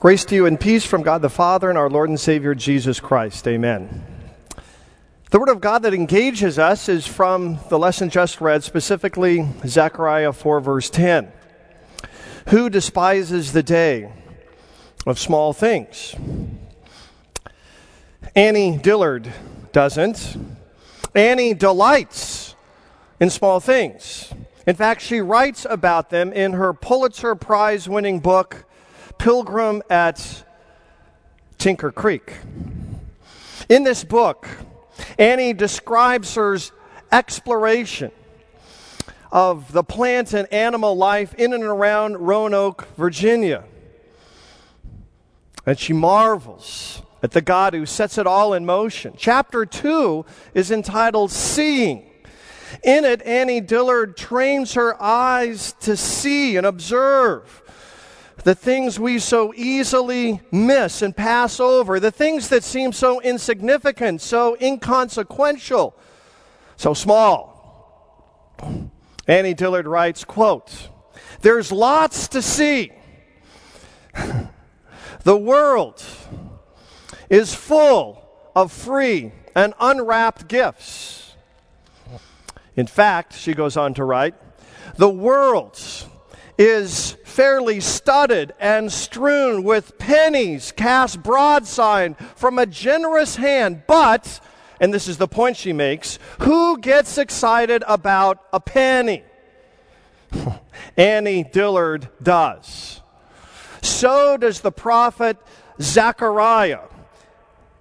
Grace to you and peace from God the Father and our Lord and Savior Jesus Christ. Amen. The Word of God that engages us is from the lesson just read, specifically Zechariah 4, verse 10. Who despises the day of small things? Annie Dillard doesn't. Annie delights in small things. In fact, she writes about them in her Pulitzer Prize winning book, pilgrim at Tinker Creek. In this book, Annie describes her exploration of the plant and animal life in and around Roanoke, Virginia. And she marvels at the God who sets it all in motion. Chapter 2 is entitled Seeing. In it, Annie Dillard trains her eyes to see and observe the things we so easily miss and pass over, the things that seem so insignificant, so inconsequential, so small. Annie Dillard writes, quote, There's lots to see. the world is full of free and unwrapped gifts. In fact, she goes on to write, the world is fairly studded and strewn with pennies cast broadside from a generous hand. But, and this is the point she makes, who gets excited about a penny? Annie Dillard does. So does the prophet Zechariah.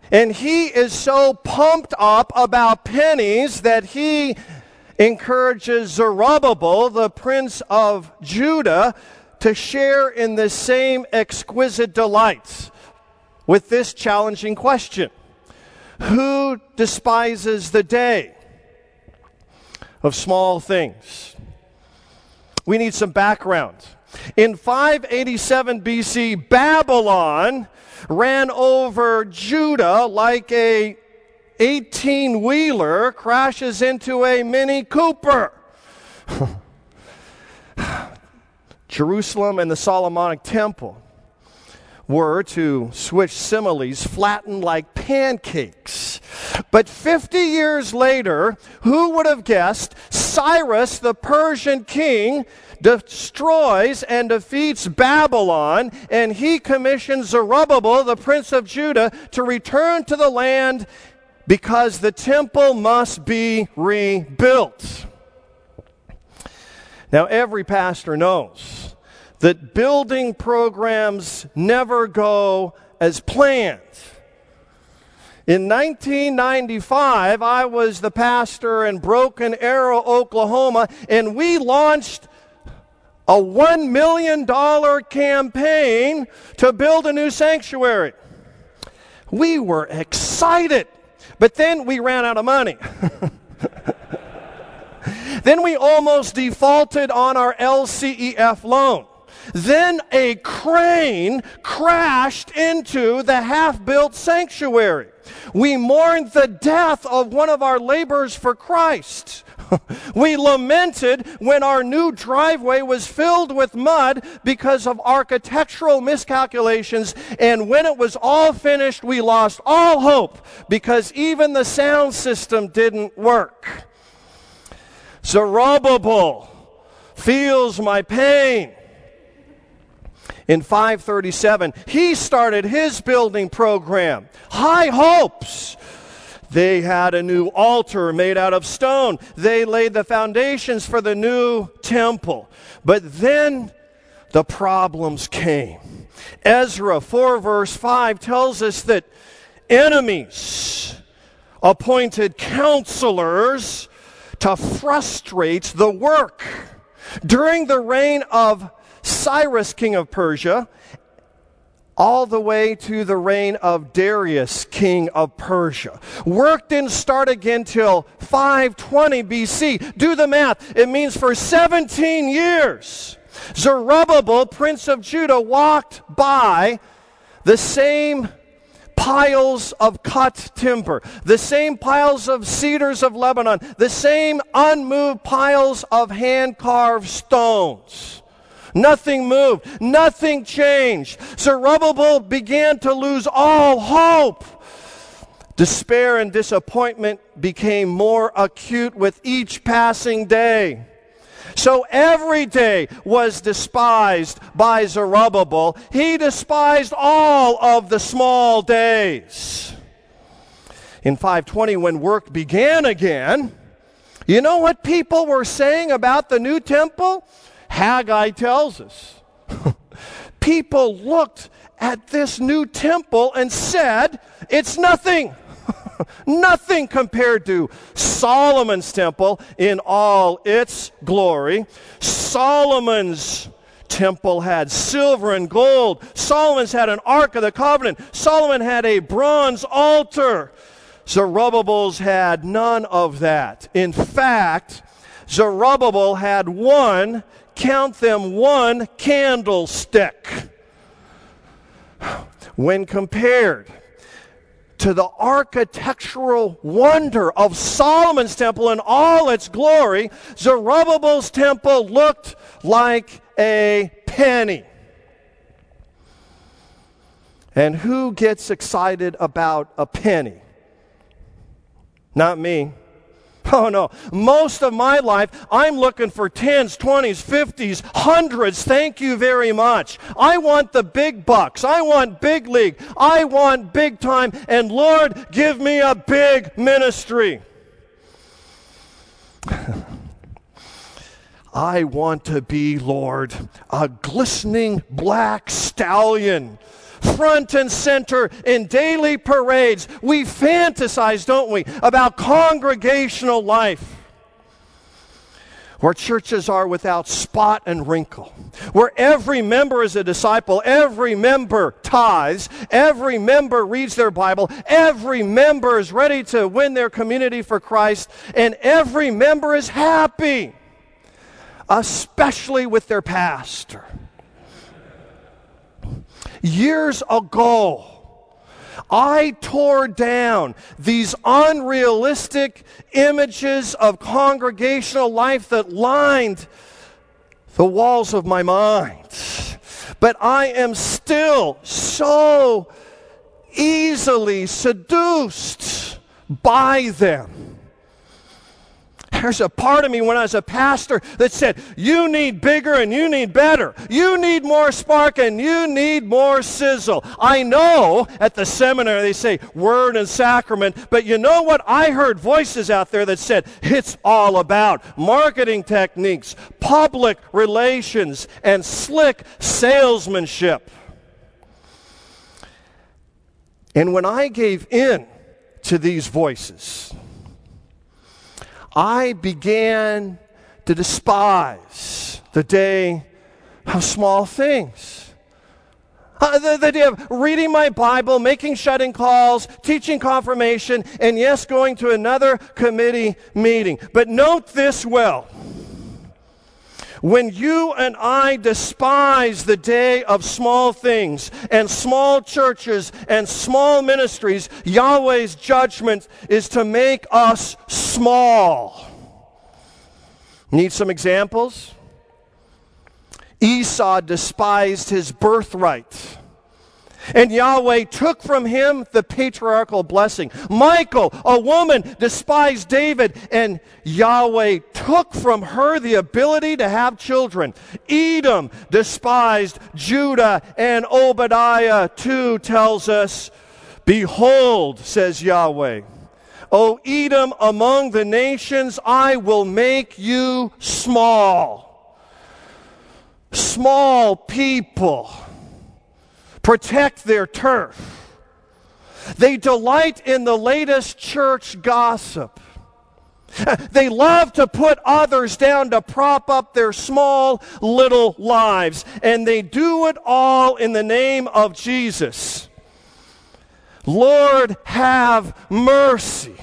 And he is so pumped up about pennies that he encourages Zerubbabel, the prince of Judah, to share in the same exquisite delights with this challenging question Who despises the day of small things? We need some background. In 587 BC, Babylon ran over Judah like a 18 wheeler crashes into a Mini Cooper. Jerusalem and the Solomonic Temple were, to switch similes, flattened like pancakes. But 50 years later, who would have guessed Cyrus, the Persian king, destroys and defeats Babylon, and he commissions Zerubbabel, the prince of Judah, to return to the land because the temple must be rebuilt. Now, every pastor knows that building programs never go as planned. In 1995, I was the pastor in Broken Arrow, Oklahoma, and we launched a $1 million campaign to build a new sanctuary. We were excited. But then we ran out of money. then we almost defaulted on our LCEF loan. Then a crane crashed into the half built sanctuary. We mourned the death of one of our laborers for Christ. we lamented when our new driveway was filled with mud because of architectural miscalculations. And when it was all finished, we lost all hope because even the sound system didn't work. Zerubbabel feels my pain. In 537, he started his building program. High hopes they had a new altar made out of stone. They laid the foundations for the new temple. But then the problems came. Ezra 4, verse 5 tells us that enemies appointed counselors to frustrate the work. During the reign of Cyrus, king of Persia, all the way to the reign of Darius, king of Persia. Work didn't start again till 520 BC. Do the math. It means for 17 years, Zerubbabel, prince of Judah, walked by the same piles of cut timber, the same piles of cedars of Lebanon, the same unmoved piles of hand carved stones Nothing moved. Nothing changed. Zerubbabel began to lose all hope. Despair and disappointment became more acute with each passing day. So every day was despised by Zerubbabel. He despised all of the small days. In 520, when work began again, you know what people were saying about the new temple? Haggai tells us. people looked at this new temple and said, It's nothing. Nothing compared to Solomon's temple in all its glory. Solomon's temple had silver and gold. Solomon's had an Ark of the Covenant. Solomon had a bronze altar. Zerubbabel's had none of that. In fact, Zerubbabel had one, count them, one candlestick. When compared to the architectural wonder of Solomon's temple in all its glory, Zerubbabel's temple looked like a penny. And who gets excited about a penny? Not me. Oh no. Most of my life, I'm looking for 10s, 20s, 50s, hundreds. Thank you very much. I want the big bucks. I want big league. I want big time. And Lord, give me a big ministry. I want to be, Lord, a glistening black stallion front and center in daily parades. We fantasize, don't we, about congregational life. Where churches are without spot and wrinkle, where every member is a disciple, every member tithes, every member reads their Bible, every member is ready to win their community for Christ, and every member is happy, especially with their pastor. Years ago, I tore down these unrealistic images of congregational life that lined the walls of my mind. But I am still so easily seduced by them. There's a part of me when I was a pastor that said, You need bigger and you need better. You need more spark and you need more sizzle. I know at the seminary they say word and sacrament, but you know what? I heard voices out there that said it's all about marketing techniques, public relations, and slick salesmanship. And when I gave in to these voices, I began to despise the day of small things. Uh, the, the, day of reading my Bible, making shut-in calls, teaching confirmation, and yes, going to another committee meeting. But note this well. When you and I despise the day of small things and small churches and small ministries, Yahweh's judgment is to make us small. Need some examples? Esau despised his birthright. And Yahweh took from him the patriarchal blessing. Michal, a woman, despised David, and Yahweh took from her the ability to have children. Edom despised Judah, and Obadiah too tells us, Behold, says Yahweh, O Edom, among the nations, I will make you small. Small people protect their turf. They delight in the latest church gossip. They love to put others down to prop up their small little lives. And they do it all in the name of Jesus. Lord, have mercy.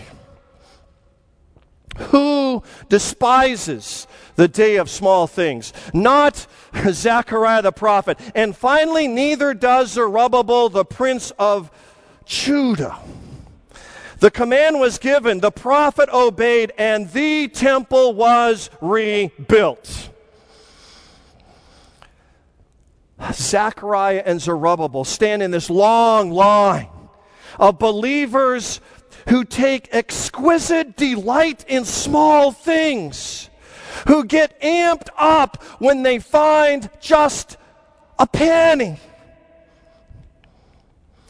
Who despises the day of small things? Not Zechariah the prophet. And finally, neither does Zerubbabel the prince of Judah. The command was given, the prophet obeyed, and the temple was rebuilt. Zechariah and Zerubbabel stand in this long line of believers who take exquisite delight in small things, who get amped up when they find just a penny.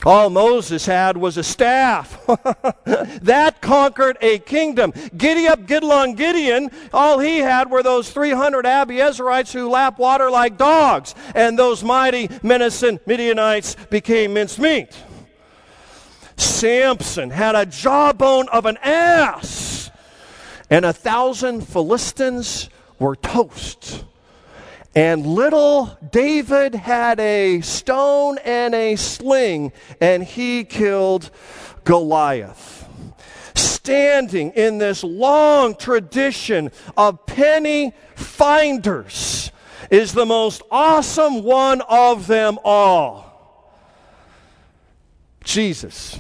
All Moses had was a staff. that conquered a kingdom. Giddy up, Gideon, Gideon, all he had were those 300 Abiezrites who lap water like dogs. And those mighty, menacing Midianites became mincemeat. Samson had a jawbone of an ass, and a thousand Philistines were toast. And little David had a stone and a sling, and he killed Goliath. Standing in this long tradition of penny finders is the most awesome one of them all. Jesus.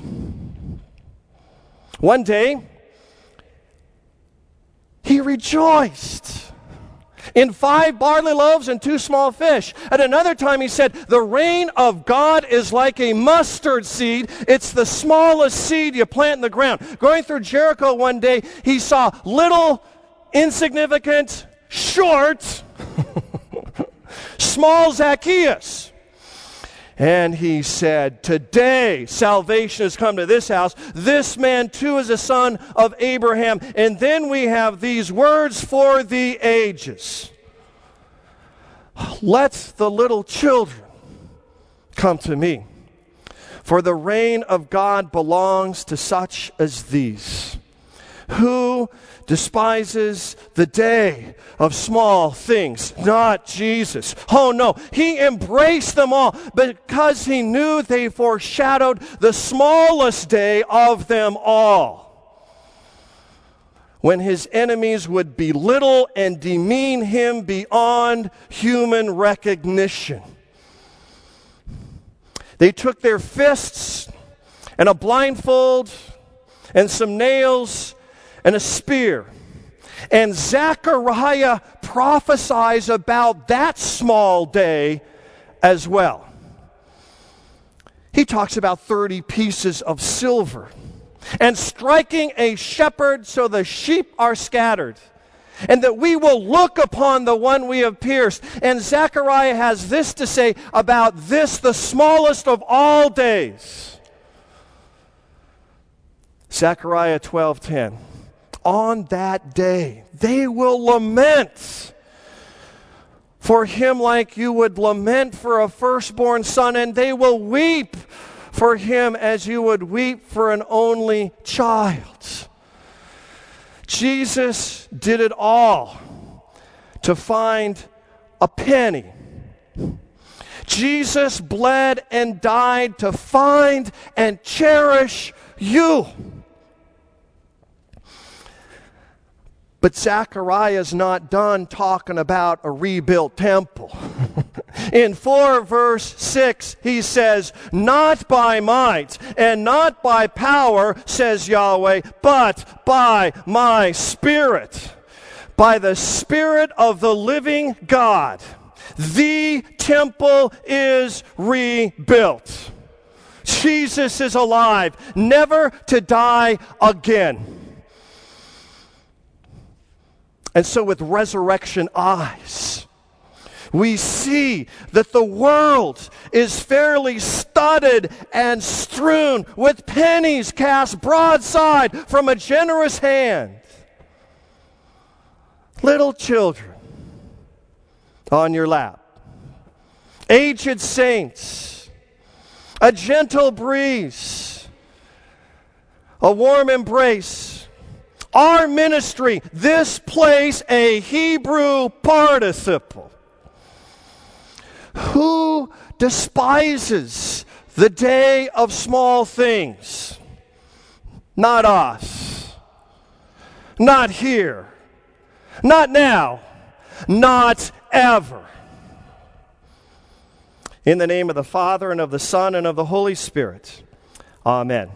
One day, he rejoiced in five barley loaves and two small fish. At another time, he said, The reign of God is like a mustard seed. It's the smallest seed you plant in the ground. Going through Jericho one day, he saw little, insignificant, short, small Zacchaeus. And he said, Today salvation has come to this house. This man too is a son of Abraham. And then we have these words for the ages. Let the little children come to me. For the reign of God belongs to such as these. Who despises the day of small things, not Jesus. Oh no, he embraced them all because he knew they foreshadowed the smallest day of them all. When his enemies would belittle and demean him beyond human recognition. They took their fists and a blindfold and some nails and a spear. And Zechariah prophesies about that small day as well. He talks about 30 pieces of silver and striking a shepherd so the sheep are scattered. And that we will look upon the one we have pierced. And Zechariah has this to say about this, the smallest of all days. Zechariah 12:10 on that day. They will lament for him like you would lament for a firstborn son, and they will weep for him as you would weep for an only child. Jesus did it all to find a penny. Jesus bled and died to find and cherish you. But Zechariah's not done talking about a rebuilt temple. In 4 verse 6, he says, Not by might and not by power, says Yahweh, but by my Spirit. By the Spirit of the living God, the temple is rebuilt. Jesus is alive, never to die again. And so, with resurrection eyes, we see that the world is fairly studded and strewn with pennies cast broadside from a generous hand. Little children on your lap, aged saints, a gentle breeze, a warm embrace our ministry, this place, a Hebrew participle. Who despises the day of small things? Not us. Not here. Not now. Not ever. In the name of the Father, and of the Son, and of the Holy Spirit. Amen.